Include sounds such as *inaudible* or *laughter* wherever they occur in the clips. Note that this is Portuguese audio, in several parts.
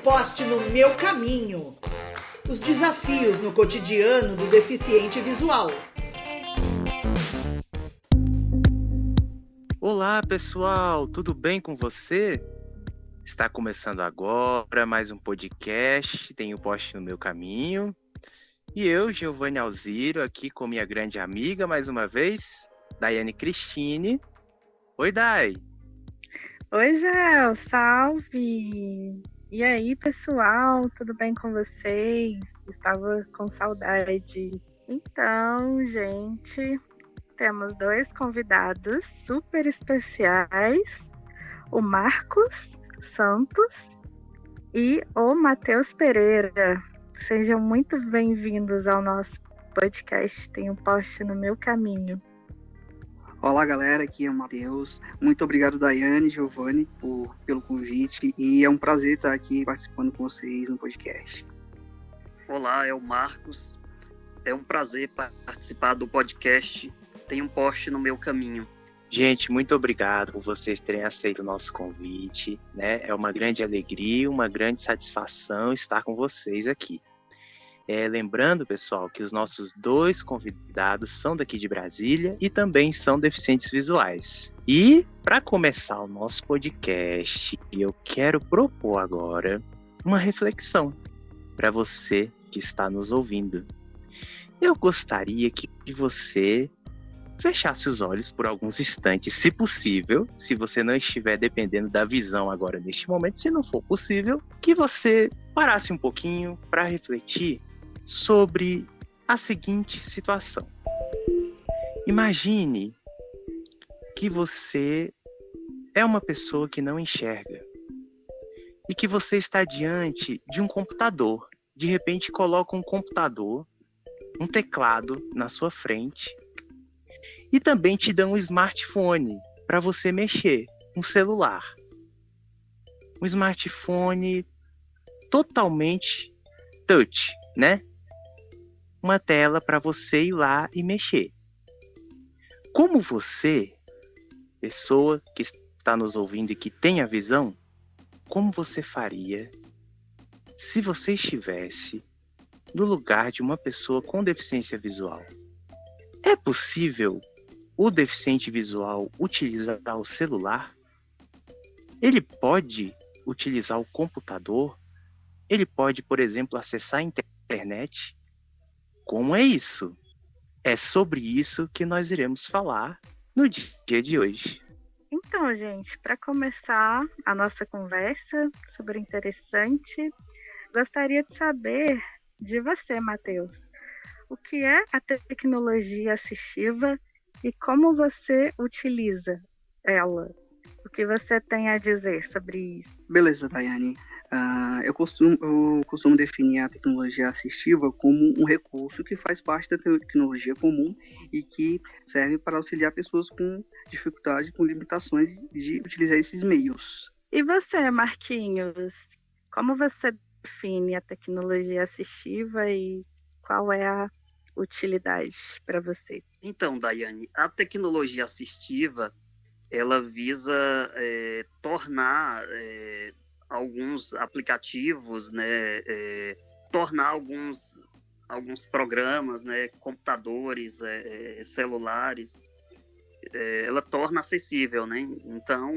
poste no meu caminho. Os desafios no cotidiano do deficiente visual. Olá, pessoal, tudo bem com você? Está começando agora mais um podcast, tem o poste no meu caminho. E eu, Giovanni Alziro, aqui com minha grande amiga mais uma vez, Daiane Cristine. Oi, Dai. Oi, Gel, salve! E aí, pessoal, tudo bem com vocês? Estava com saudade. Então, gente, temos dois convidados super especiais: o Marcos Santos e o Matheus Pereira. Sejam muito bem-vindos ao nosso podcast. Tem um post no meu caminho. Olá, galera, aqui é o Matheus. Muito obrigado, Daiane e Giovanni, por, pelo convite. E é um prazer estar aqui participando com vocês no podcast. Olá, é o Marcos. É um prazer participar do podcast. Tem um post no meu caminho. Gente, muito obrigado por vocês terem aceito o nosso convite. Né? É uma grande alegria, uma grande satisfação estar com vocês aqui. É, lembrando, pessoal, que os nossos dois convidados são daqui de Brasília e também são deficientes visuais. E, para começar o nosso podcast, eu quero propor agora uma reflexão para você que está nos ouvindo. Eu gostaria que você fechasse os olhos por alguns instantes, se possível, se você não estiver dependendo da visão agora neste momento, se não for possível, que você parasse um pouquinho para refletir sobre a seguinte situação. Imagine que você é uma pessoa que não enxerga e que você está diante de um computador. De repente, coloca um computador, um teclado na sua frente e também te dá um smartphone para você mexer, um celular. Um smartphone totalmente touch, né? Uma tela para você ir lá e mexer. Como você, pessoa que está nos ouvindo e que tem a visão, como você faria se você estivesse no lugar de uma pessoa com deficiência visual? É possível o deficiente visual utilizar o celular? Ele pode utilizar o computador? Ele pode, por exemplo, acessar a internet? Como é isso? É sobre isso que nós iremos falar no dia de hoje. Então, gente, para começar a nossa conversa super interessante, gostaria de saber de você, Matheus, o que é a tecnologia assistiva e como você utiliza ela? O que você tem a dizer sobre isso? Beleza, Daiane. Uh, eu, costumo, eu costumo definir a tecnologia assistiva como um recurso que faz parte da tecnologia comum e que serve para auxiliar pessoas com dificuldade, com limitações de utilizar esses meios. E você, Marquinhos, como você define a tecnologia assistiva e qual é a utilidade para você? Então, Daiane, a tecnologia assistiva ela visa é, tornar é, alguns aplicativos, né, é, tornar alguns, alguns programas, né, computadores, é, é celulares, é, ela torna acessível, né? Então,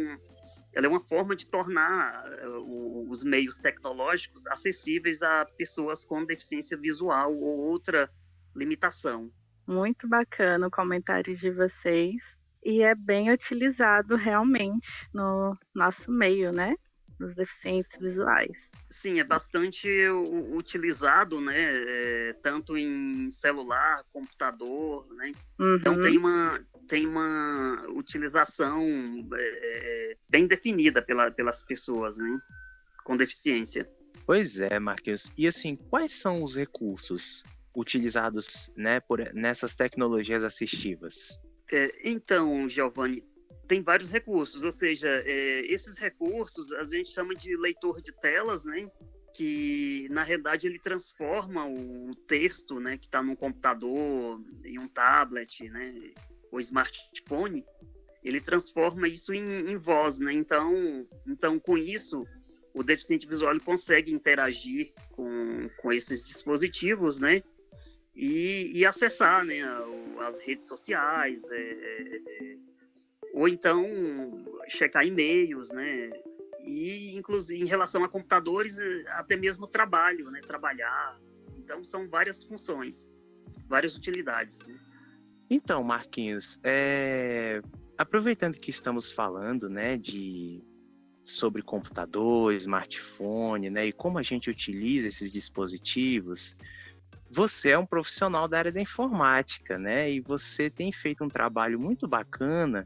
ela é uma forma de tornar é, os meios tecnológicos acessíveis a pessoas com deficiência visual ou outra limitação. Muito bacana o comentário de vocês e é bem utilizado realmente no nosso meio, né? Dos deficientes visuais. Sim, é bastante utilizado, né? É, tanto em celular, computador, né? Uhum. Então tem uma, tem uma utilização é, é, bem definida pela, pelas pessoas, né? Com deficiência. Pois é, Marquinhos. E assim, quais são os recursos utilizados né, por, nessas tecnologias assistivas? É, então, Giovanni, tem vários recursos, ou seja, é, esses recursos a gente chama de leitor de telas, né? Que na realidade ele transforma o texto, né, que está no computador, em um tablet, né, ou smartphone, ele transforma isso em, em voz, né? Então, então com isso o deficiente visual consegue interagir com, com esses dispositivos, né? E, e acessar né, as redes sociais, é, é, é, ou então checar e-mails, né? E, inclusive, em relação a computadores, até mesmo trabalho, né? Trabalhar. Então, são várias funções, várias utilidades. Né? Então, Marquinhos, é... aproveitando que estamos falando, né, de sobre computador, smartphone, né, e como a gente utiliza esses dispositivos, você é um profissional da área da informática, né, e você tem feito um trabalho muito bacana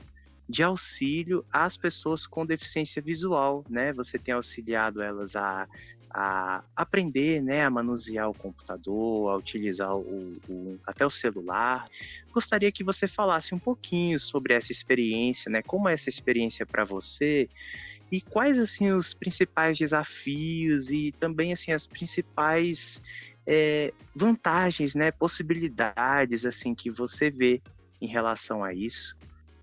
de auxílio às pessoas com deficiência visual, né? Você tem auxiliado elas a, a aprender, né, a manusear o computador, a utilizar o, o, até o celular. Gostaria que você falasse um pouquinho sobre essa experiência, né? Como é essa experiência para você e quais assim os principais desafios e também assim as principais é, vantagens, né, possibilidades assim que você vê em relação a isso?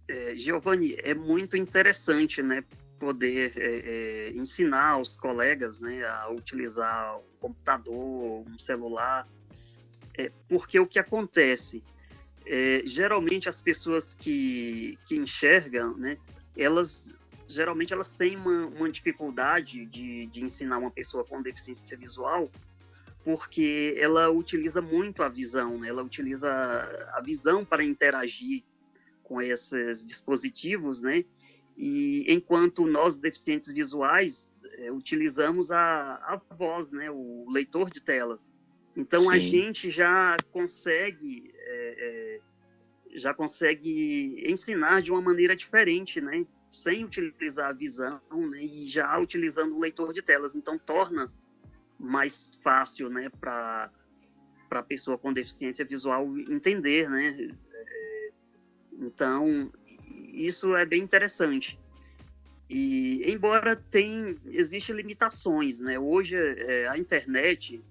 É, Giovanni, é muito interessante, né, poder é, é, ensinar os colegas, né, a utilizar um computador, um celular, é, porque o que acontece, é, geralmente as pessoas que, que enxergam, né, elas geralmente elas têm uma, uma dificuldade de, de ensinar uma pessoa com deficiência visual porque ela utiliza muito a visão, né? ela utiliza a visão para interagir com esses dispositivos, né? E enquanto nós deficientes visuais é, utilizamos a, a voz, né? O leitor de telas. Então Sim. a gente já consegue é, é, já consegue ensinar de uma maneira diferente, né? sem utilizar a visão né, e já utilizando o leitor de telas. Então, torna mais fácil né, para a pessoa com deficiência visual entender. Né? Então, isso é bem interessante. E, embora tem, existem limitações, né? Hoje, é, a internet,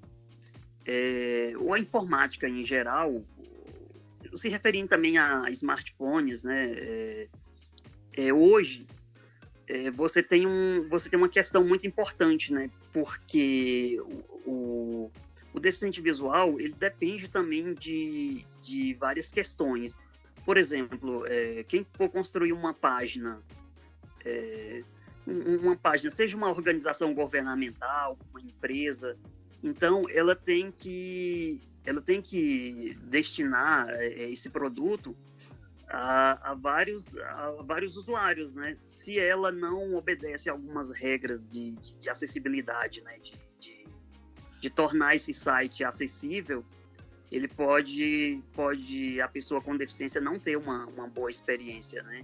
é, ou a informática em geral, se referindo também a smartphones, né? É, é, hoje é, você tem um você tem uma questão muito importante né porque o, o, o deficiente visual ele depende também de, de várias questões por exemplo é, quem for construir uma página é, uma página seja uma organização governamental uma empresa então ela tem que ela tem que destinar é, esse produto a, a, vários, a vários usuários, né? Se ela não obedece a algumas regras de, de, de acessibilidade, né? De, de, de, tornar esse site acessível, ele pode, pode a pessoa com deficiência não ter uma, uma boa experiência, né?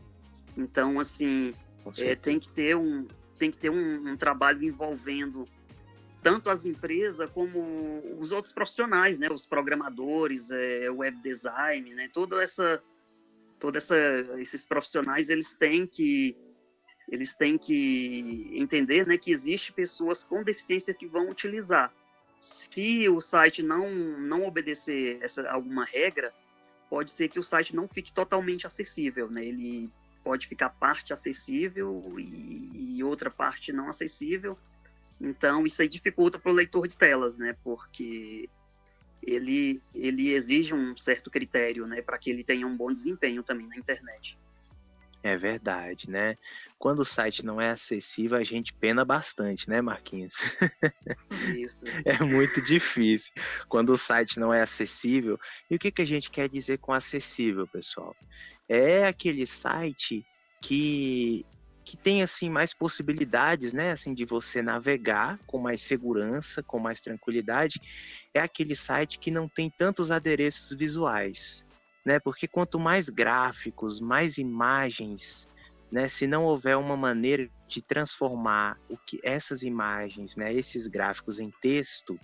Então, assim, é, tem que ter um tem que ter um, um trabalho envolvendo tanto as empresas como os outros profissionais, né? Os programadores, é, web design, né? Toda essa todos esses profissionais eles têm que eles têm que entender né, que existe pessoas com deficiência que vão utilizar. Se o site não, não obedecer essa, alguma regra, pode ser que o site não fique totalmente acessível. Né? Ele pode ficar parte acessível e, e outra parte não acessível. Então, isso aí dificulta para o leitor de telas, né? porque ele, ele exige um certo critério, né, para que ele tenha um bom desempenho também na internet. É verdade, né? Quando o site não é acessível, a gente pena bastante, né, Marquinhos? *laughs* Isso. é muito difícil quando o site não é acessível. E o que, que a gente quer dizer com acessível, pessoal? É aquele site que que tem assim mais possibilidades, né, assim de você navegar com mais segurança, com mais tranquilidade, é aquele site que não tem tantos adereços visuais, né? Porque quanto mais gráficos, mais imagens, né, se não houver uma maneira de transformar o que essas imagens, né, esses gráficos em texto,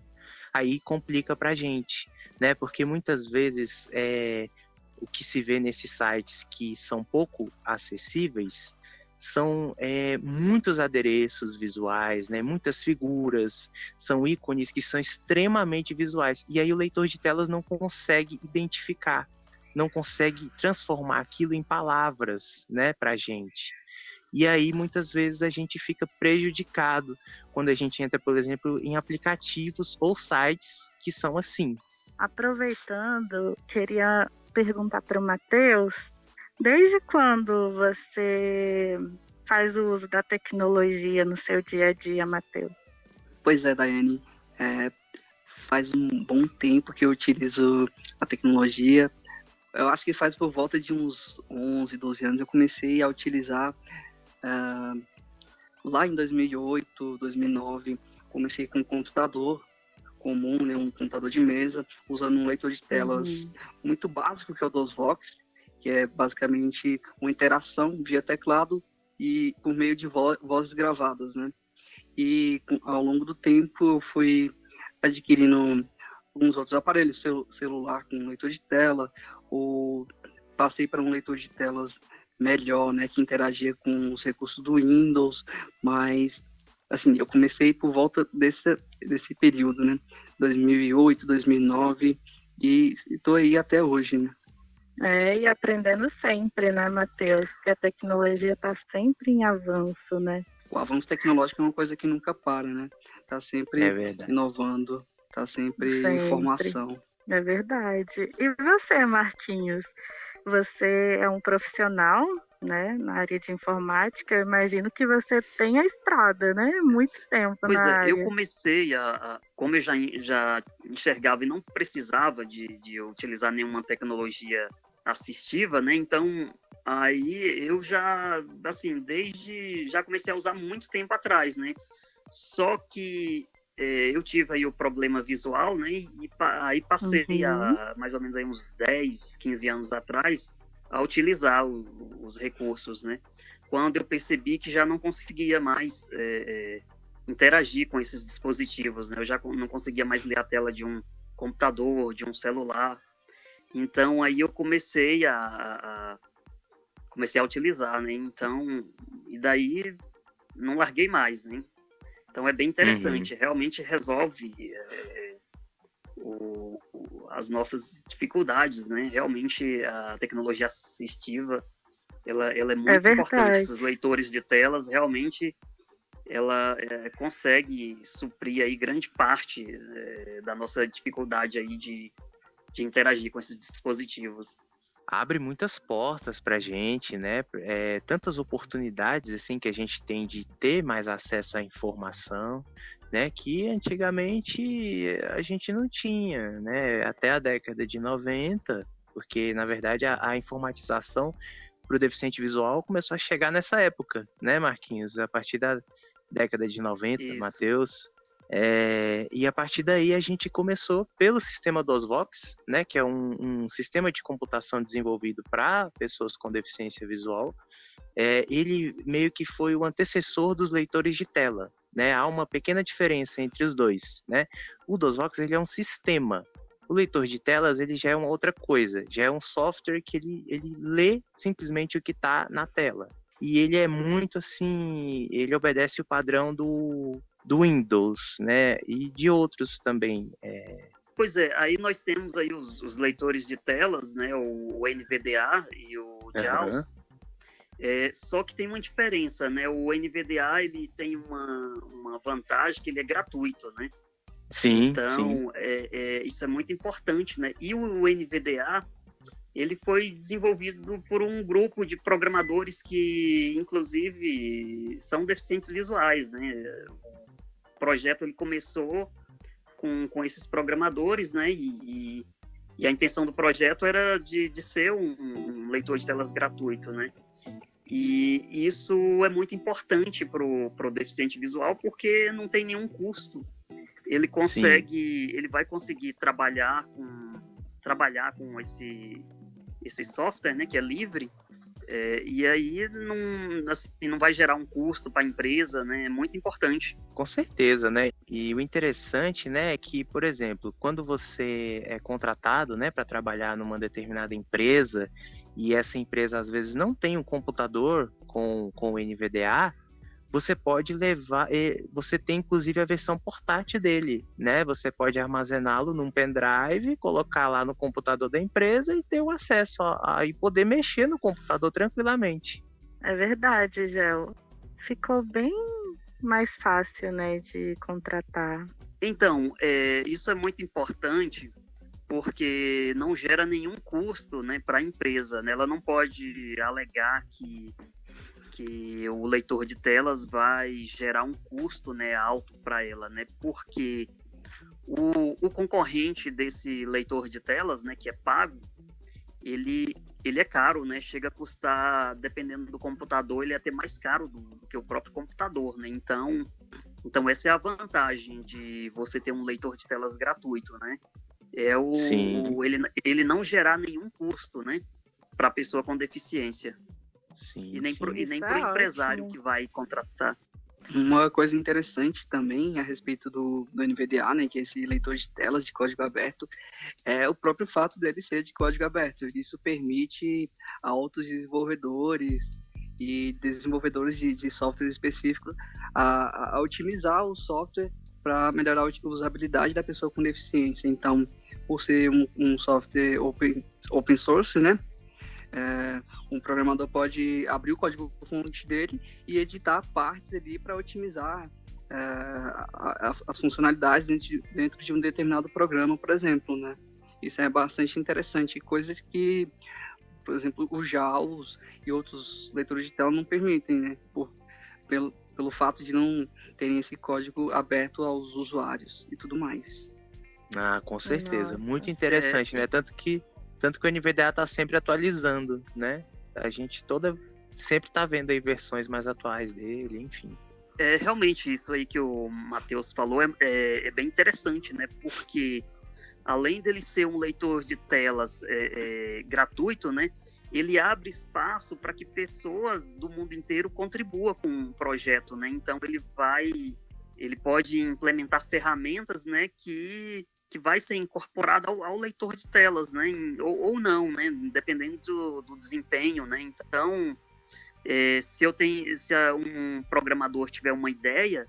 aí complica para a gente, né? Porque muitas vezes é, o que se vê nesses sites que são pouco acessíveis são é, muitos adereços visuais, né, muitas figuras, são ícones que são extremamente visuais. E aí o leitor de telas não consegue identificar, não consegue transformar aquilo em palavras né, para a gente. E aí muitas vezes a gente fica prejudicado quando a gente entra, por exemplo, em aplicativos ou sites que são assim. Aproveitando, queria perguntar para o Matheus, desde quando você faz o uso da tecnologia no seu dia a dia, Matheus? Pois é, Daiane. É, faz um bom tempo que eu utilizo a tecnologia. Eu acho que faz por volta de uns 11, 12 anos eu comecei a utilizar. Uh, lá em 2008, 2009, comecei com um computador comum, né, um computador de mesa, usando um leitor de telas uhum. muito básico, que é o DOSVox, que é basicamente uma interação via teclado e por meio de vo vozes gravadas, né? E ao longo do tempo eu fui adquirindo alguns outros aparelhos, cel celular com leitor de tela, ou passei para um leitor de telas melhor, né, que interagia com os recursos do Windows, mas assim, eu comecei por volta desse desse período, né, 2008, 2009 e estou aí até hoje, né. É, e aprendendo sempre, né, Matheus? Que a tecnologia está sempre em avanço, né? O avanço tecnológico é uma coisa que nunca para, né? Está sempre é inovando, está sempre, sempre em formação. É verdade. E você, Marquinhos? Você é um profissional, né, na área de informática. Eu imagino que você tem a estrada, né? Muito tempo pois na é, área. eu comecei a, a, como eu já, já enxergava e não precisava de, de utilizar nenhuma tecnologia assistiva, né? Então, aí eu já, assim, desde já comecei a usar muito tempo atrás, né? Só que eu tive aí o problema visual, né? E, e aí passei uhum. a mais ou menos aí uns 10, 15 anos atrás a utilizar o, os recursos, né? Quando eu percebi que já não conseguia mais é, é, interagir com esses dispositivos, né? Eu já não conseguia mais ler a tela de um computador, de um celular. Então aí eu comecei a, a comecei a utilizar, né? Então e daí não larguei mais, né? Então é bem interessante, uhum. realmente resolve é, o, o, as nossas dificuldades, né? Realmente a tecnologia assistiva, ela, ela é muito é importante. Esses leitores de telas, realmente, ela é, consegue suprir aí grande parte é, da nossa dificuldade aí de, de interagir com esses dispositivos abre muitas portas para a gente, né? É, tantas oportunidades assim que a gente tem de ter mais acesso à informação, né? Que antigamente a gente não tinha, né? Até a década de 90, porque na verdade a, a informatização para o deficiente visual começou a chegar nessa época, né, Marquinhos? A partir da década de 90, Matheus, é, e a partir daí a gente começou pelo sistema DOSVox, né, que é um, um sistema de computação desenvolvido para pessoas com deficiência visual. É, ele meio que foi o antecessor dos leitores de tela. Né? Há uma pequena diferença entre os dois. Né? O DOSVox ele é um sistema. O leitor de telas ele já é uma outra coisa. Já é um software que ele, ele lê simplesmente o que está na tela. E ele é muito assim, ele obedece o padrão do do Windows, né? E de outros também. É... Pois é, aí nós temos aí os, os leitores de telas, né? O, o NVDA e o JAWS. Uhum. É, só que tem uma diferença, né? O NVDA ele tem uma, uma vantagem que ele é gratuito, né? Sim. Então sim. É, é, isso é muito importante, né? E o, o NVDA ele foi desenvolvido por um grupo de programadores que, inclusive, são deficientes visuais, né? projeto ele começou com, com esses programadores, né? E, e, e a intenção do projeto era de, de ser um, um, leitor de telas gratuito, né? E isso é muito importante para o deficiente visual porque não tem nenhum custo. Ele consegue, Sim. ele vai conseguir trabalhar com trabalhar com esse esse software, né, que é livre, é, e aí não, assim, não vai gerar um custo para a empresa, né? É muito importante. Com certeza, né? E o interessante, né, é que, por exemplo, quando você é contratado, né, para trabalhar numa determinada empresa e essa empresa às vezes não tem um computador com, com o NVDA, você pode levar, você tem inclusive a versão portátil dele, né? Você pode armazená-lo num pendrive, colocar lá no computador da empresa e ter o acesso a, a, e poder mexer no computador tranquilamente. É verdade, Gel. Ficou bem mais fácil, né, de contratar. Então, é, isso é muito importante porque não gera nenhum custo né, para a empresa. Né? Ela não pode alegar que, que o leitor de telas vai gerar um custo né, alto para ela, né? porque o, o, concorrente desse leitor de telas, né, que é pago, ele, ele é caro, né? Chega a custar, dependendo do computador, ele é até mais caro do, do que o próprio computador, né? Então, então essa é a vantagem de você ter um leitor de telas gratuito, né? é o, o ele, ele não gerar nenhum custo, né, para a pessoa com deficiência. Sim, e nem para o é empresário que vai contratar. Uma coisa interessante também a respeito do, do NVDA, né, que é esse leitor de telas de código aberto, é o próprio fato dele ser de código aberto. Isso permite a outros desenvolvedores e desenvolvedores de, de software específico a, a otimizar o software para melhorar a usabilidade da pessoa com deficiência. Então, por ser um, um software open, open source, né? É, um programador pode abrir o código-fonte dele e editar partes ali para otimizar é, a, a, as funcionalidades dentro de, dentro de, um determinado programa, por exemplo, né? Isso é bastante interessante. Coisas que, por exemplo, o JAWS e outros leitores de tela não permitem, né? Por, pelo, pelo fato de não terem esse código aberto aos usuários e tudo mais. Ah, com certeza. Nossa. Muito interessante, é. né? Tanto que, tanto que o NVDA está sempre atualizando, né? A gente toda sempre está vendo aí versões mais atuais dele, enfim. É, realmente, isso aí que o Matheus falou é, é, é, bem interessante, né? Porque além dele ser um leitor de telas é, é gratuito, né? Ele abre espaço para que pessoas do mundo inteiro contribuam com o um projeto, né? Então ele vai, ele pode implementar ferramentas, né? Que que vai ser incorporado ao, ao leitor de telas, né? Ou, ou, não, né? Dependendo do, do desempenho, né? Então, é, se eu tenho, se um programador tiver uma ideia,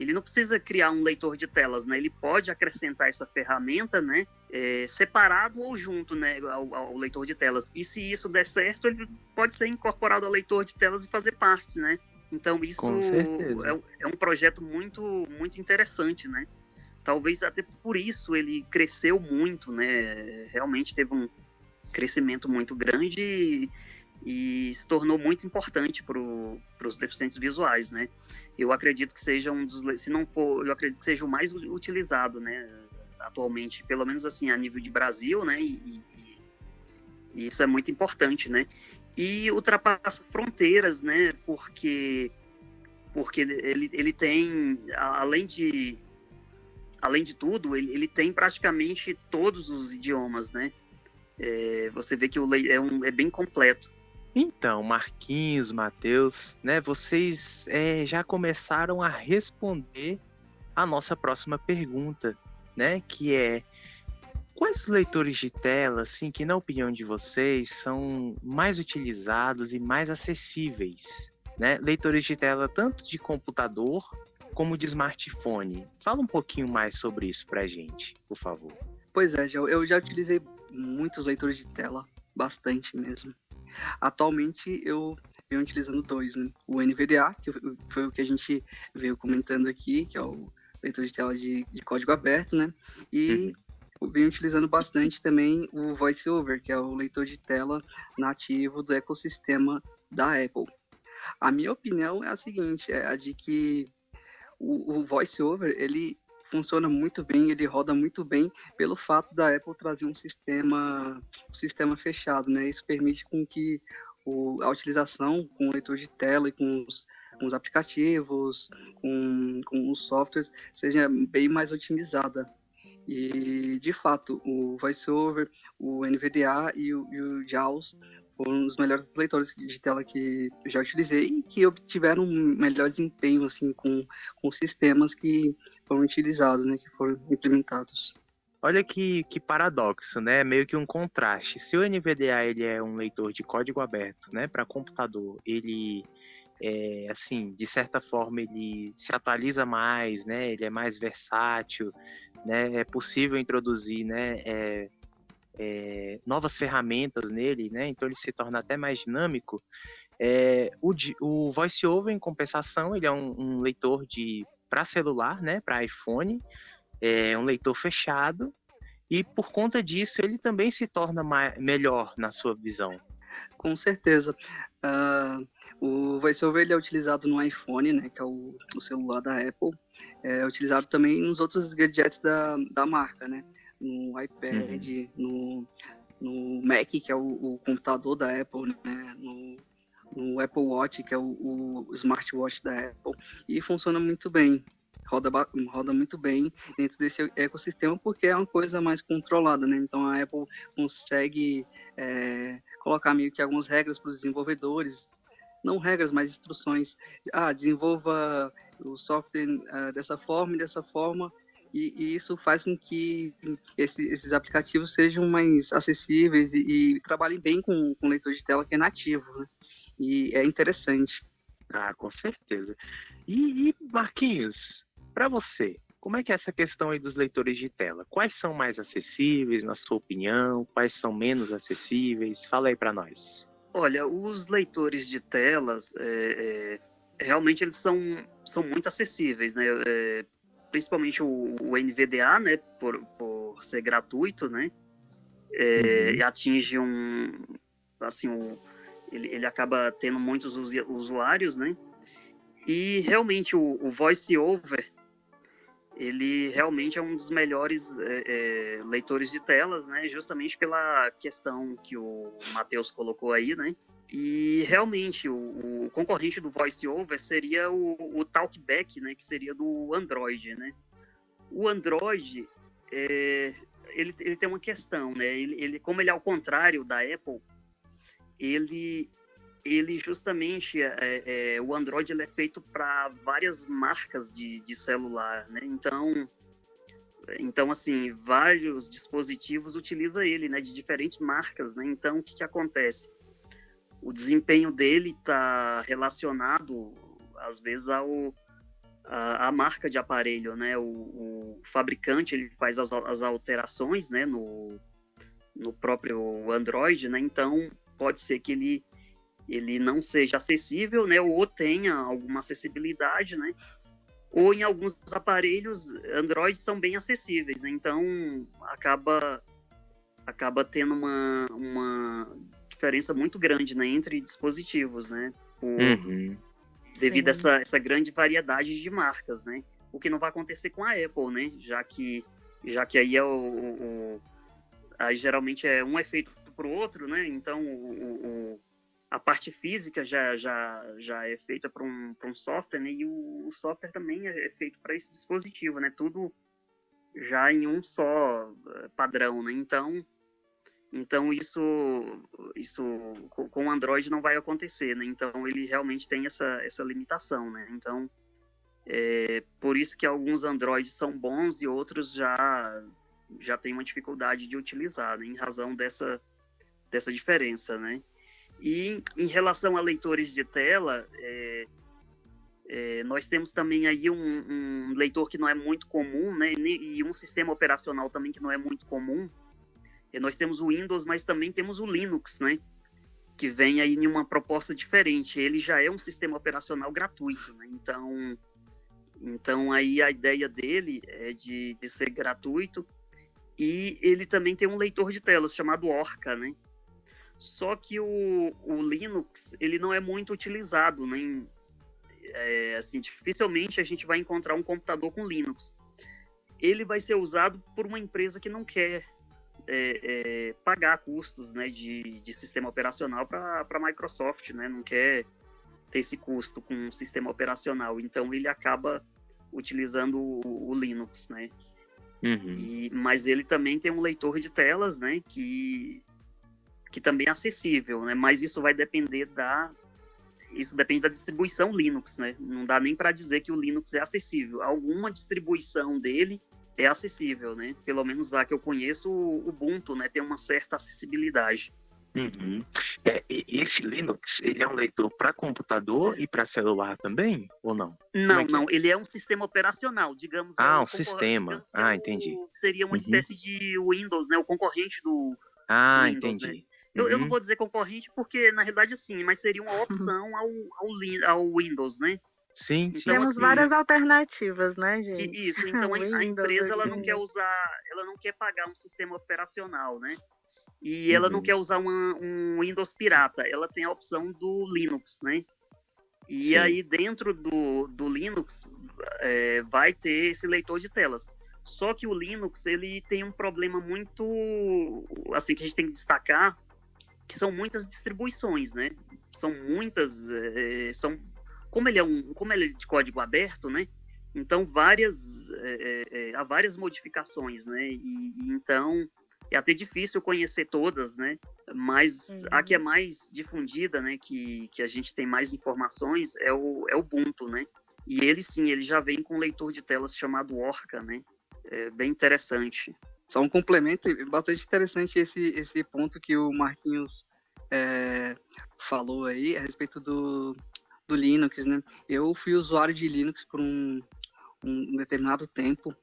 ele não precisa criar um leitor de telas, né? Ele pode acrescentar essa ferramenta, né? É, separado ou junto, né? Ao, ao, leitor de telas. E se isso der certo, ele pode ser incorporado ao leitor de telas e fazer parte, né? Então isso é, é, um projeto muito muito interessante, né? Talvez até por isso ele cresceu muito, né? Realmente teve um crescimento muito grande e, e se tornou muito importante para os deficientes visuais, né? Eu acredito que seja um dos, se não for, eu acredito que seja o mais utilizado, né? Atualmente, pelo menos assim a nível de Brasil, né? E, e, e isso é muito importante, né? E ultrapassa fronteiras, né? Porque porque ele, ele tem, além de além de tudo, ele, ele tem praticamente todos os idiomas, né? É, você vê que o é, um, é bem completo. Então, Marquinhos, Matheus, né, vocês é, já começaram a responder a nossa próxima pergunta, né, que é quais leitores de tela, assim, que na opinião de vocês são mais utilizados e mais acessíveis, né? Leitores de tela tanto de computador como de smartphone. Fala um pouquinho mais sobre isso pra gente, por favor. Pois é, eu já utilizei muitos leitores de tela, bastante mesmo. Atualmente eu venho utilizando dois, né? O NVDA, que foi o que a gente veio comentando aqui, que é o leitor de tela de, de código aberto, né? E uhum. venho utilizando bastante também o VoiceOver, que é o leitor de tela nativo do ecossistema da Apple. A minha opinião é a seguinte, é a de que o, o voiceover ele funciona muito bem, ele roda muito bem pelo fato da Apple trazer um sistema, um sistema fechado, né? Isso permite com que o, a utilização com o leitor de tela e com os, com os aplicativos, com, com os softwares, seja bem mais otimizada. E, de fato, o VoiceOver, o NVDA e o, e o JAWS foram os melhores leitores de tela que eu já utilizei e que obtiveram um melhor desempenho assim com, com sistemas que foram utilizados, né, que foram implementados. Olha que, que paradoxo, né? Meio que um contraste. Se o NVDA ele é um leitor de código aberto, né, para computador, ele é, assim, de certa forma ele se atualiza mais, né? Ele é mais versátil, né? É possível introduzir, né? É, é, novas ferramentas nele, né? Então ele se torna até mais dinâmico. É, o, o VoiceOver, em compensação, ele é um, um leitor de para celular, né? Para iPhone, é um leitor fechado e por conta disso ele também se torna melhor na sua visão. Com certeza. Uh, o VoiceOver ele é utilizado no iPhone, né, que é o, o, celular da Apple. É utilizado também nos outros gadgets da, da marca, né? No iPad, uhum. no, no Mac, que é o, o, computador da Apple, né? No, no Apple Watch, que é o, o smartwatch da Apple. E funciona muito bem roda, roda muito bem dentro desse ecossistema porque é uma coisa mais controlada, né? Então a Apple consegue é, colocar meio que algumas regras para os desenvolvedores, não regras, mas instruções. Ah, desenvolva o software uh, dessa forma e dessa forma e, e, isso faz com que esse, esses aplicativos sejam mais acessíveis e, e trabalhem bem com, com leitor de tela que é nativo, né? E é interessante. Ah, com certeza. E, e Marquinhos, para você, como é que é essa questão aí dos leitores de tela? Quais são mais acessíveis, na sua opinião? Quais são menos acessíveis? Fala aí para nós. Olha, os leitores de telas, é, é, realmente eles são, são muito acessíveis, né? É, principalmente o, o, NVDA, né? Por, por ser gratuito, né? É, uhum. E atinge um, assim, um, ele, ele acaba tendo muitos usuários, né? E realmente o, o voice over ele realmente é um dos melhores é, é, leitores de telas, né? Justamente pela questão que o Matheus colocou aí, né? E realmente o, o concorrente do VoiceOver seria o, o, Talkback, né? Que seria do Android, né? O Android, é, ele, ele tem uma questão, né? Ele, ele, como ele é ao contrário da Apple, ele ele justamente é, é, o Android ele é feito para várias marcas de, de celular, né? Então, então assim, vários dispositivos utilizam ele, né? De diferentes marcas, né? Então, o que, que acontece? O desempenho dele está relacionado, às vezes, ao a, a, marca de aparelho, né? O, o fabricante ele faz as, as alterações, né? No, no próprio Android, né? Então, pode ser que ele ele não seja acessível, né, ou tenha alguma acessibilidade, né, ou em alguns aparelhos Android são bem acessíveis, né, então acaba acaba tendo uma, uma diferença muito grande né, entre dispositivos, né, por, uhum. devido a essa, essa grande variedade de marcas, né, o que não vai acontecer com a Apple, né, já que já que aí é o, o, o aí geralmente é um efeito para o outro, né, então o, o a parte física já, já, já é feita para um, um software, né? E o, o software também é feito para esse dispositivo, né? Tudo já em um só eh, padrão, né? Então, então isso, isso com o Android não vai acontecer, né? Então ele realmente tem essa, essa limitação, né? Então, é por isso que alguns Androids são bons e outros já já tem uma dificuldade de utilizar, né? em razão dessa dessa diferença, né? E em relação a leitores de tela, é, é, nós temos também aí um, um, leitor que não é muito comum, né? E um sistema operacional também que não é muito comum. E nós temos o Windows, mas também temos o Linux, né? Que vem aí em uma proposta diferente. Ele já é um sistema operacional gratuito, né? Então, então aí a ideia dele é de, de ser gratuito. E ele também tem um leitor de telas chamado Orca, né? Só que o, o Linux ele não é muito utilizado, nem é, assim dificilmente a gente vai encontrar um computador com Linux. Ele vai ser usado por uma empresa que não quer é, é, pagar custos né, de, de sistema operacional para a Microsoft, né, não quer ter esse custo com um sistema operacional. Então ele acaba utilizando o, o Linux, né? Uhum. E, mas ele também tem um leitor de telas, né? Que que também é acessível, né? Mas isso vai depender da isso depende da distribuição Linux, né? Não dá nem para dizer que o Linux é acessível. Alguma distribuição dele é acessível, né? Pelo menos a que eu conheço, o Ubuntu, né, tem uma certa acessibilidade. Uhum. É, esse Linux, ele é um leitor para computador e para celular também, ou não? Não, é não, é? ele é um sistema operacional, digamos. Ah, é um sistema. Ah, é entendi. O, seria uma uhum. espécie de Windows, né? O concorrente do, ah, do Windows, entendi. Né? Eu, uhum. eu, não uhum. vou dizer concorrente porque, na realidade, sim, mas seria uma *laughs* opção ao, ao, ao Windows, né? Sim, sim. Então, Temos assim, várias alternativas, né, gente? Isso, *laughs* então a, a, empresa ela não quer usar, ela não quer pagar um sistema operacional, né? E ela não uhum. quer usar uma, um Windows pirata, ela tem a opção do Linux, né? E sim. aí dentro do, do Linux é, vai ter esse leitor de telas. Só que o Linux ele tem um problema muito assim que a gente tem que destacar, que são muitas distribuições, né? São muitas, é, são como ele é um, como ele é de código aberto, né? Então várias, é, é, há várias modificações, né? E, e, então é até difícil conhecer todas, né? Mas uhum. a que é mais difundida, né? Que, que a gente tem mais informações é o, é o Ubuntu, né? E ele sim, ele já vem com um leitor de telas chamado Orca, né? É bem interessante. Só um complemento, bastante interessante esse, esse ponto que o Marquinhos é, falou aí a respeito do, do Linux, né? Eu fui usuário de Linux por um, um determinado tempo.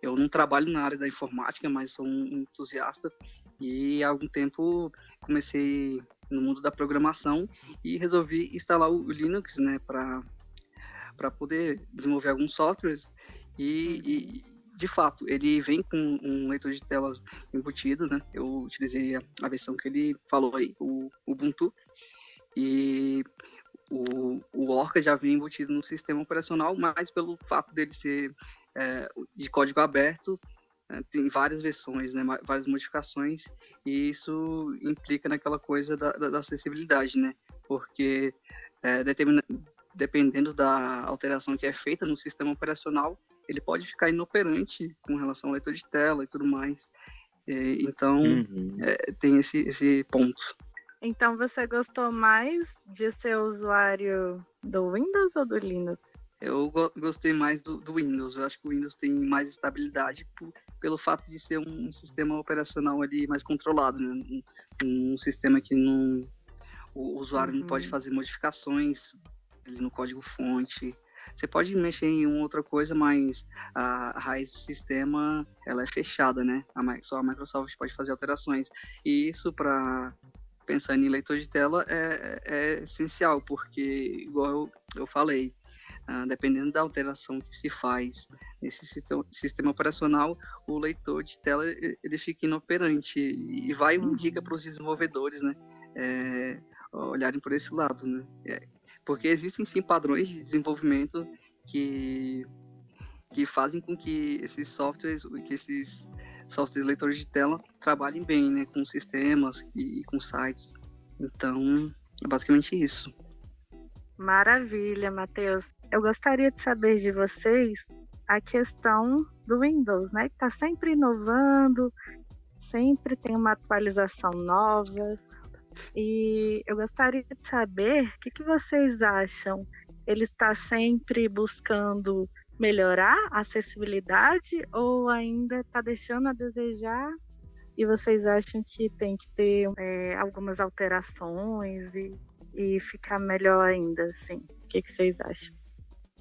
Eu não trabalho na área da informática, mas sou um entusiasta. E há algum tempo comecei no mundo da programação e resolvi instalar o Linux, né, para para poder desenvolver alguns softwares e, e, de fato ele vem com um leitor de telas embutido, né? Eu utilizei a, versão que ele falou aí, o Ubuntu e o, o Orca já vinha embutido no sistema operacional, mas pelo fato dele ser é, de código aberto, é, tem várias versões, né, várias modificações, e isso implica naquela coisa da, da, da acessibilidade, né? Porque é, dependendo da alteração que é feita no sistema operacional, ele pode ficar inoperante com relação ao leitor de tela e tudo mais. então, uhum. É, tem esse, esse ponto. Então você gostou mais de ser usuário do Windows ou do Linux? Eu go gostei mais do, do, Windows. Eu acho que o Windows tem mais estabilidade pelo fato de ser um sistema operacional ali mais controlado, né? um, um sistema que não, o usuário uhum. não pode uhum. fazer modificações ali no código fonte. Você pode mexer em uma outra coisa, mas a raiz do sistema ela é fechada, né? A, só a Microsoft pode fazer alterações. E isso para pensando em leitor de tela é, é essencial, porque, igual eu, eu falei, uh, dependendo da alteração que se faz nesse sistema, operacional, o leitor de tela ele fica inoperante e vai uma dica uhum. para os desenvolvedores, né? É, olharem por esse lado, né? É, porque existem sim padrões de desenvolvimento que que fazem com que esses softwares, que esses softwares leitores de tela trabalhem bem, né, com sistemas e, e com sites. Então, é basicamente isso. Maravilha, Matheus. Eu gostaria de saber de vocês a questão do Windows, né? Que está sempre inovando, sempre tem uma atualização nova. E eu gostaria de saber o que, que vocês acham. Ele está sempre buscando melhorar a acessibilidade ou ainda está deixando a desejar e vocês acham que tem que ter é, algumas alterações e, e ficar melhor ainda, assim? O que, que vocês acham?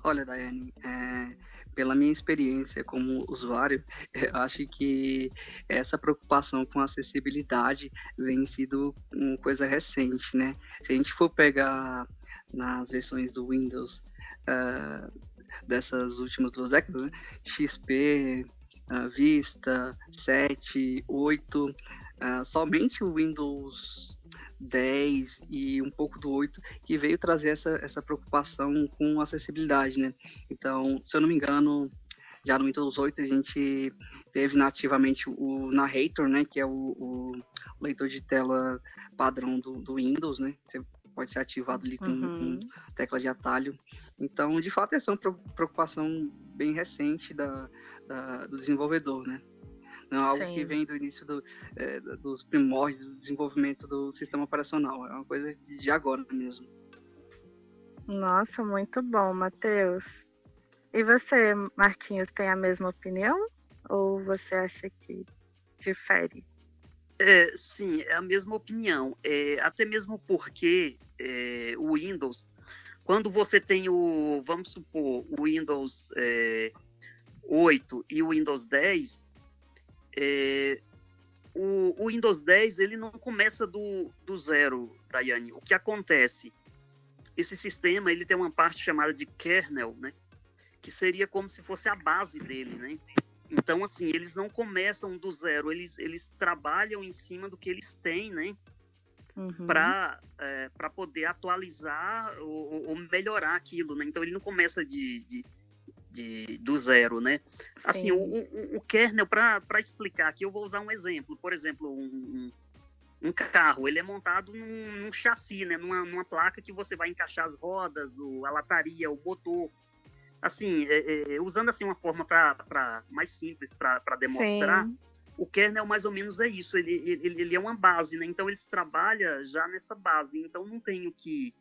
Olha, Daiane, é, pela minha experiência como usuário, *laughs* eu acho que essa preocupação com acessibilidade vem sido uma coisa recente, né? Se a gente for pegar nas versões do Windows uh, dessas últimas duas décadas, né? XP, uh, Vista, 7, 8, uh, somente o Windows 10 e um pouco do 8 que veio trazer essa, essa preocupação com acessibilidade, né? Então, se eu não me engano, já no Windows 8 a gente teve nativamente o Narrator, né? Que é o, o leitor de tela padrão do, do Windows, né? Você pode ser ativado ali com, uhum. com tecla de atalho. Então, de fato, essa é uma preocupação bem recente da, da do desenvolvedor, né? Não é algo Sim. que vem do início do, é, dos primórdios do desenvolvimento do sistema operacional. É uma coisa de agora mesmo. Nossa, muito bom, Matheus. E você, Marquinhos, tem a mesma opinião? Ou você acha que difere? É, sim, é a mesma opinião. É, até mesmo porque é, o Windows, quando você tem o, vamos supor, o Windows é, 8 e o Windows 10, é, o, o, Windows 10 ele não começa do, do zero, Daiane. O que acontece? Esse sistema ele tem uma parte chamada de kernel, né? Que seria como se fosse a base dele, né? Então, assim, eles não começam do zero, eles, eles trabalham em cima do que eles têm, né? Uhum. Para é, poder atualizar ou, ou, melhorar aquilo, né? Então, ele não começa de, de, de do zero, né? Assim, o, o, o, kernel, para explicar aqui, eu vou usar um exemplo. Por exemplo, um, um, carro, ele é montado num, num chassi, né? Numa, numa, placa que você vai encaixar as rodas, o, a lataria, o motor assim, é, é, usando assim uma forma para mais simples para demonstrar, Sim. o kernel mais ou menos é isso. Ele, ele, ele, é uma base, né? Então ele se trabalha já nessa base. Então não tem o que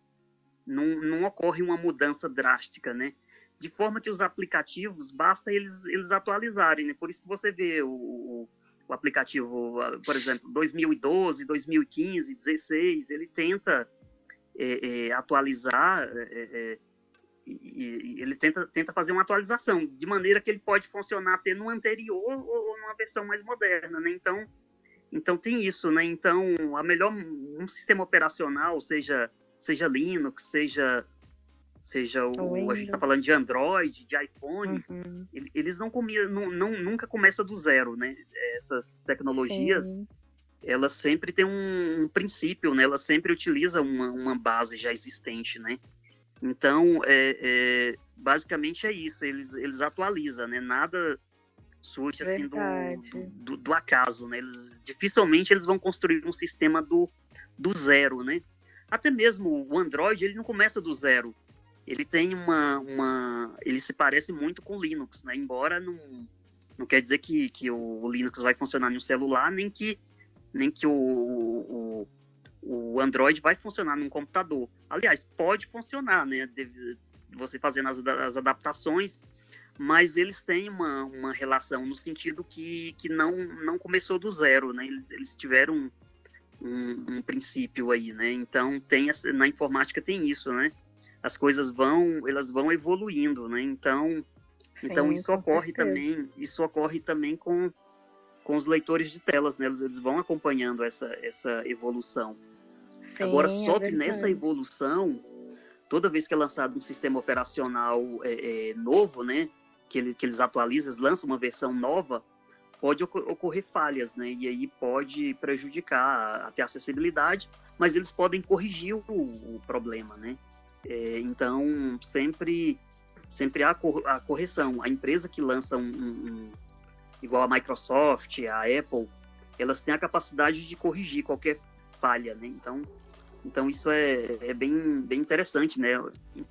não, não ocorre uma mudança drástica, né? De forma que os aplicativos basta eles eles atualizarem, né? Por isso que você vê o, o aplicativo, por exemplo, 2012, 2015, 16, ele tenta é, é, atualizar é, é e, e, ele tenta, tenta fazer uma atualização, de maneira que ele pode funcionar até no anterior ou, ou numa versão mais moderna, né? Então, então tem isso, né? Então, a melhor um sistema operacional, seja seja Linux, seja seja o, a gente está falando de Android, de iPhone, uhum. eles não comiam, não, não, nunca começa do zero, né? Essas tecnologias, Sim. elas sempre têm um, um, princípio, né? Elas sempre utilizam uma, uma base já existente, né? Então, é, é, basicamente é isso, eles, eles atualizam, né? Nada surge assim do, do, do, acaso, né? Eles, dificilmente eles vão construir um sistema do, do zero, né? Até mesmo o Android, ele não começa do zero. Ele tem uma, uma ele se parece muito com o Linux, né? Embora não, não quer dizer que, que o Linux vai funcionar no celular, nem que, nem que o, o o Android vai funcionar num computador. Aliás, pode funcionar, né? Você fazendo as, as adaptações, mas eles têm uma, uma relação no sentido que, que não, não começou do zero, né? Eles, eles tiveram um, um, princípio aí, né? Então tem na informática tem isso, né? As coisas vão, elas vão evoluindo, né? Então, Sim, então isso ocorre certeza. também, isso ocorre também com com os leitores de telas, né? Eles, eles vão acompanhando essa, essa evolução. Sim, Agora, só é que nessa evolução, toda vez que é lançado um sistema operacional é, é, novo, né? Que eles, que eles atualizam, eles lançam uma versão nova, pode ocorrer falhas, né? E aí pode prejudicar até a acessibilidade, mas eles podem corrigir o, o problema, né? É, então, sempre, sempre há a correção. A empresa que lança um, um, igual a Microsoft, a Apple, elas têm a capacidade de corrigir qualquer falha, né? Então, então isso é, é bem, bem interessante, né?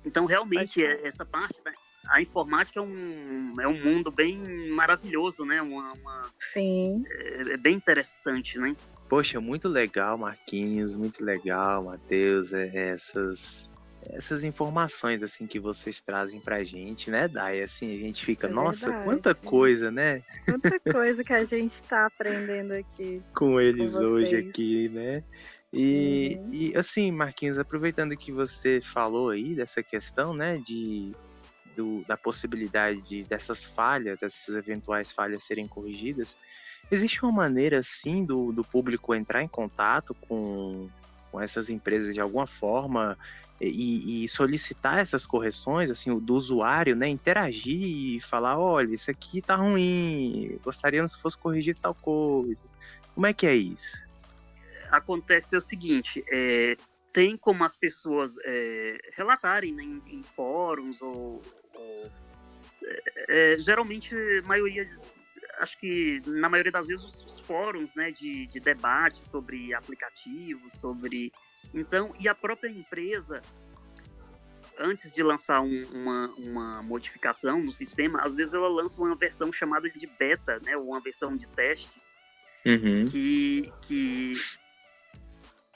Então, realmente, é, essa parte, né? a informática é um, é um mundo bem maravilhoso, né? Uma, uma Sim. É, é, bem interessante, né? Poxa, muito legal, Marquinhos, muito legal, Matheus, é, essas essas informações assim que vocês trazem pra gente, né, Dai? Assim, a gente fica, é nossa, verdade. quanta coisa, né? Quanta coisa que a gente tá aprendendo aqui. *laughs* com eles com hoje aqui, né? E, uhum. e assim, Marquinhos, aproveitando que você falou aí dessa questão, né, de do, da possibilidade de, dessas falhas, dessas eventuais falhas serem corrigidas, existe uma maneira, sim, do, do público entrar em contato com, com essas empresas de alguma forma e, e, solicitar essas correções, assim, do usuário, né, interagir e falar, olha, isso aqui tá ruim, gostaríamos que fosse corrigir tal coisa. Como é que é isso? Acontece o seguinte, é, tem como as pessoas é, relatarem né, em, em, fóruns ou, ou é, é geralmente maioria acho que na maioria das vezes os, os fóruns né, de, de debate sobre aplicativos, sobre então, e a própria empresa, antes de lançar um, uma, uma modificação no sistema, às vezes ela lança uma versão chamada de beta, né, ou uma versão de teste, uhum. que, que,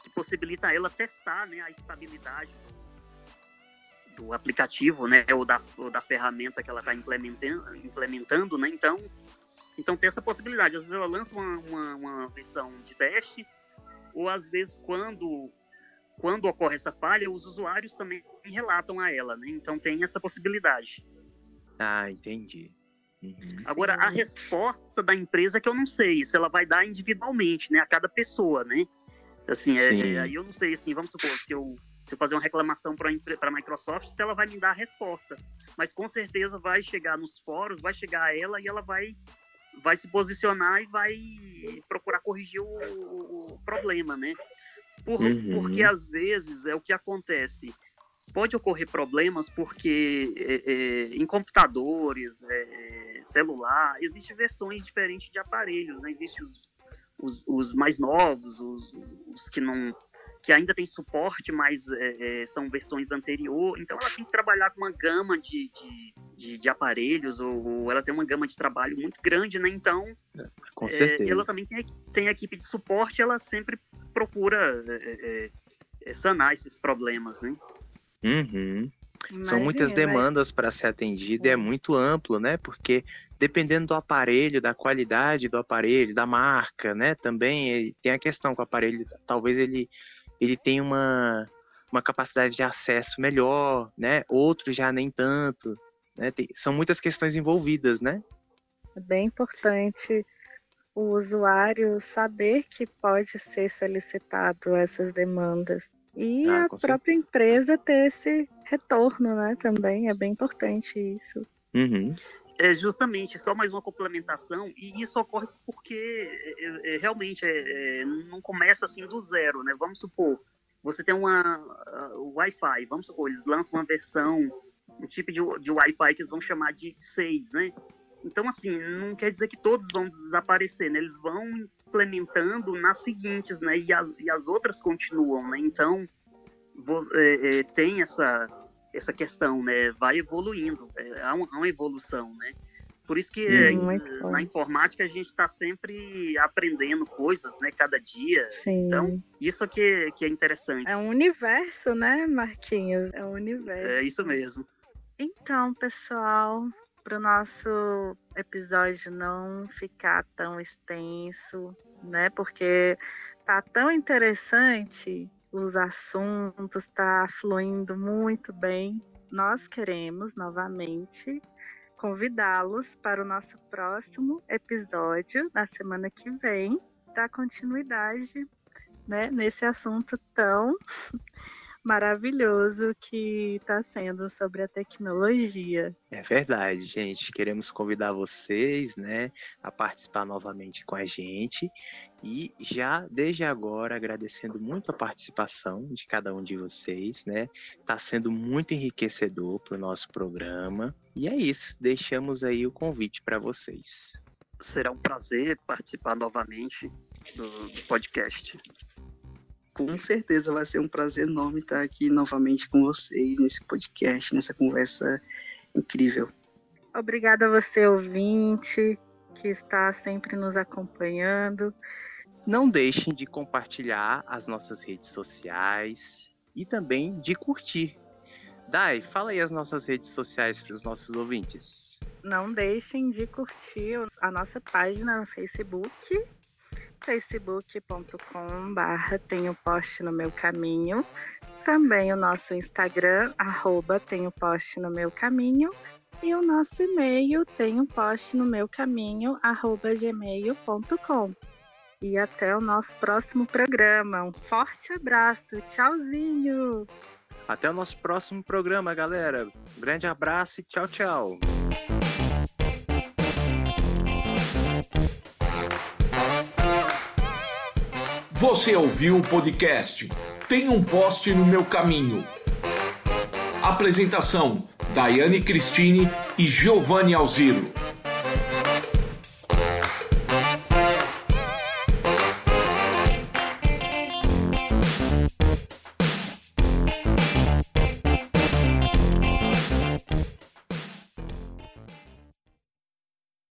que possibilita ela testar né, a estabilidade do aplicativo, né, ou da, ou da ferramenta que ela está implementando, implementando, né, então Então tem essa possibilidade. Às vezes ela lança uma, uma, uma versão de teste, ou às vezes quando quando ocorre essa falha, os usuários também relatam a ela, né? Então tem essa possibilidade. Ah, entendi. Uhum. Agora, a resposta da empresa é que eu não sei se ela vai dar individualmente, né? A cada pessoa, né? Assim, é, aí eu não sei, assim, vamos supor, se eu, se eu fazer uma reclamação para a Microsoft, se ela vai me dar a resposta. Mas com certeza vai chegar nos fóruns, vai chegar a ela e ela vai, vai se posicionar e vai procurar corrigir o, o problema, né? Por, uhum. Porque às vezes é o que acontece. Pode ocorrer problemas porque é, é, em computadores, é, celular, existem versões diferentes de aparelhos. Né? Existem os, os, os, mais novos, os, os, que não que ainda tem suporte, mas é, é, são versões anterior. Então ela tem que trabalhar com uma gama de, de, de, de aparelhos, ou, ou, ela tem uma gama de trabalho muito grande, né? Então com certeza. ela também tem, tem equipe de suporte, ela sempre procura é, é, é, sanar esses problemas, né? Uhum. São muitas demandas para ser atendido, é. é muito amplo, né? Porque dependendo do aparelho, da qualidade do aparelho, da marca, né? Também tem a questão que o aparelho, talvez ele, ele tenha uma, uma capacidade de acesso melhor, né? Outros já nem tanto, né? Tem, são muitas questões envolvidas, né? É bem importante o usuário saber que pode ser solicitado essas demandas e ah, a própria empresa ter esse retorno, né? Também é bem importante isso. Uhum. É justamente só mais uma complementação e isso ocorre porque é, é, realmente é, é não começa assim do zero, né? Vamos supor você tem uma uh, Wi-Fi, vamos supor eles lançam uma versão um tipo de, de Wi-Fi que eles vão chamar de 6, né? Então, assim, não quer dizer que todos vão desaparecer, né? Eles vão implementando nas seguintes, né? E as, e as outras continuam, né? Então, é, é, tem essa, essa questão, né? Vai evoluindo, é, há, uma, há, uma, evolução, né? Por isso que hum, na informática a gente está sempre aprendendo coisas, né? Cada dia. Sim. Então, isso que, que é interessante. É um universo, né, Marquinhos? É um universo. É isso mesmo. Então, pessoal, para o nosso episódio não ficar tão extenso, né? Porque tá tão interessante os assuntos, tá fluindo muito bem. Nós queremos novamente convidá-los para o nosso próximo episódio na semana que vem, dar continuidade né, nesse assunto tão maravilhoso que está sendo sobre a tecnologia. É verdade, gente. Queremos convidar vocês, né, a participar novamente com a gente e já desde agora agradecendo muito a participação de cada um de vocês, né? Está sendo muito enriquecedor para o nosso programa. E é isso. Deixamos aí o convite para vocês. Será um prazer participar novamente do, do podcast com certeza vai ser um prazer enorme estar aqui novamente com vocês nesse podcast, nessa conversa incrível. Obrigada a você, ouvinte, que está sempre nos acompanhando. Não deixem de compartilhar as nossas redes sociais e também de curtir. Dai, fala aí as nossas redes sociais para os nossos ouvintes. Não deixem de curtir a nossa página no Facebook facebook.com barra tenho post no meu caminho. Também o nosso Instagram, arroba tenho post no meu caminho. E o nosso e-mail, tenho post no meu caminho, arroba gmail.com. E até o nosso próximo programa. Um forte abraço. Tchauzinho. Até o nosso próximo programa, galera. Grande abraço e tchau, tchau. Você ouviu o podcast Tem um poste no meu caminho. Apresentação: Daiane Cristine e Giovanni Alziro.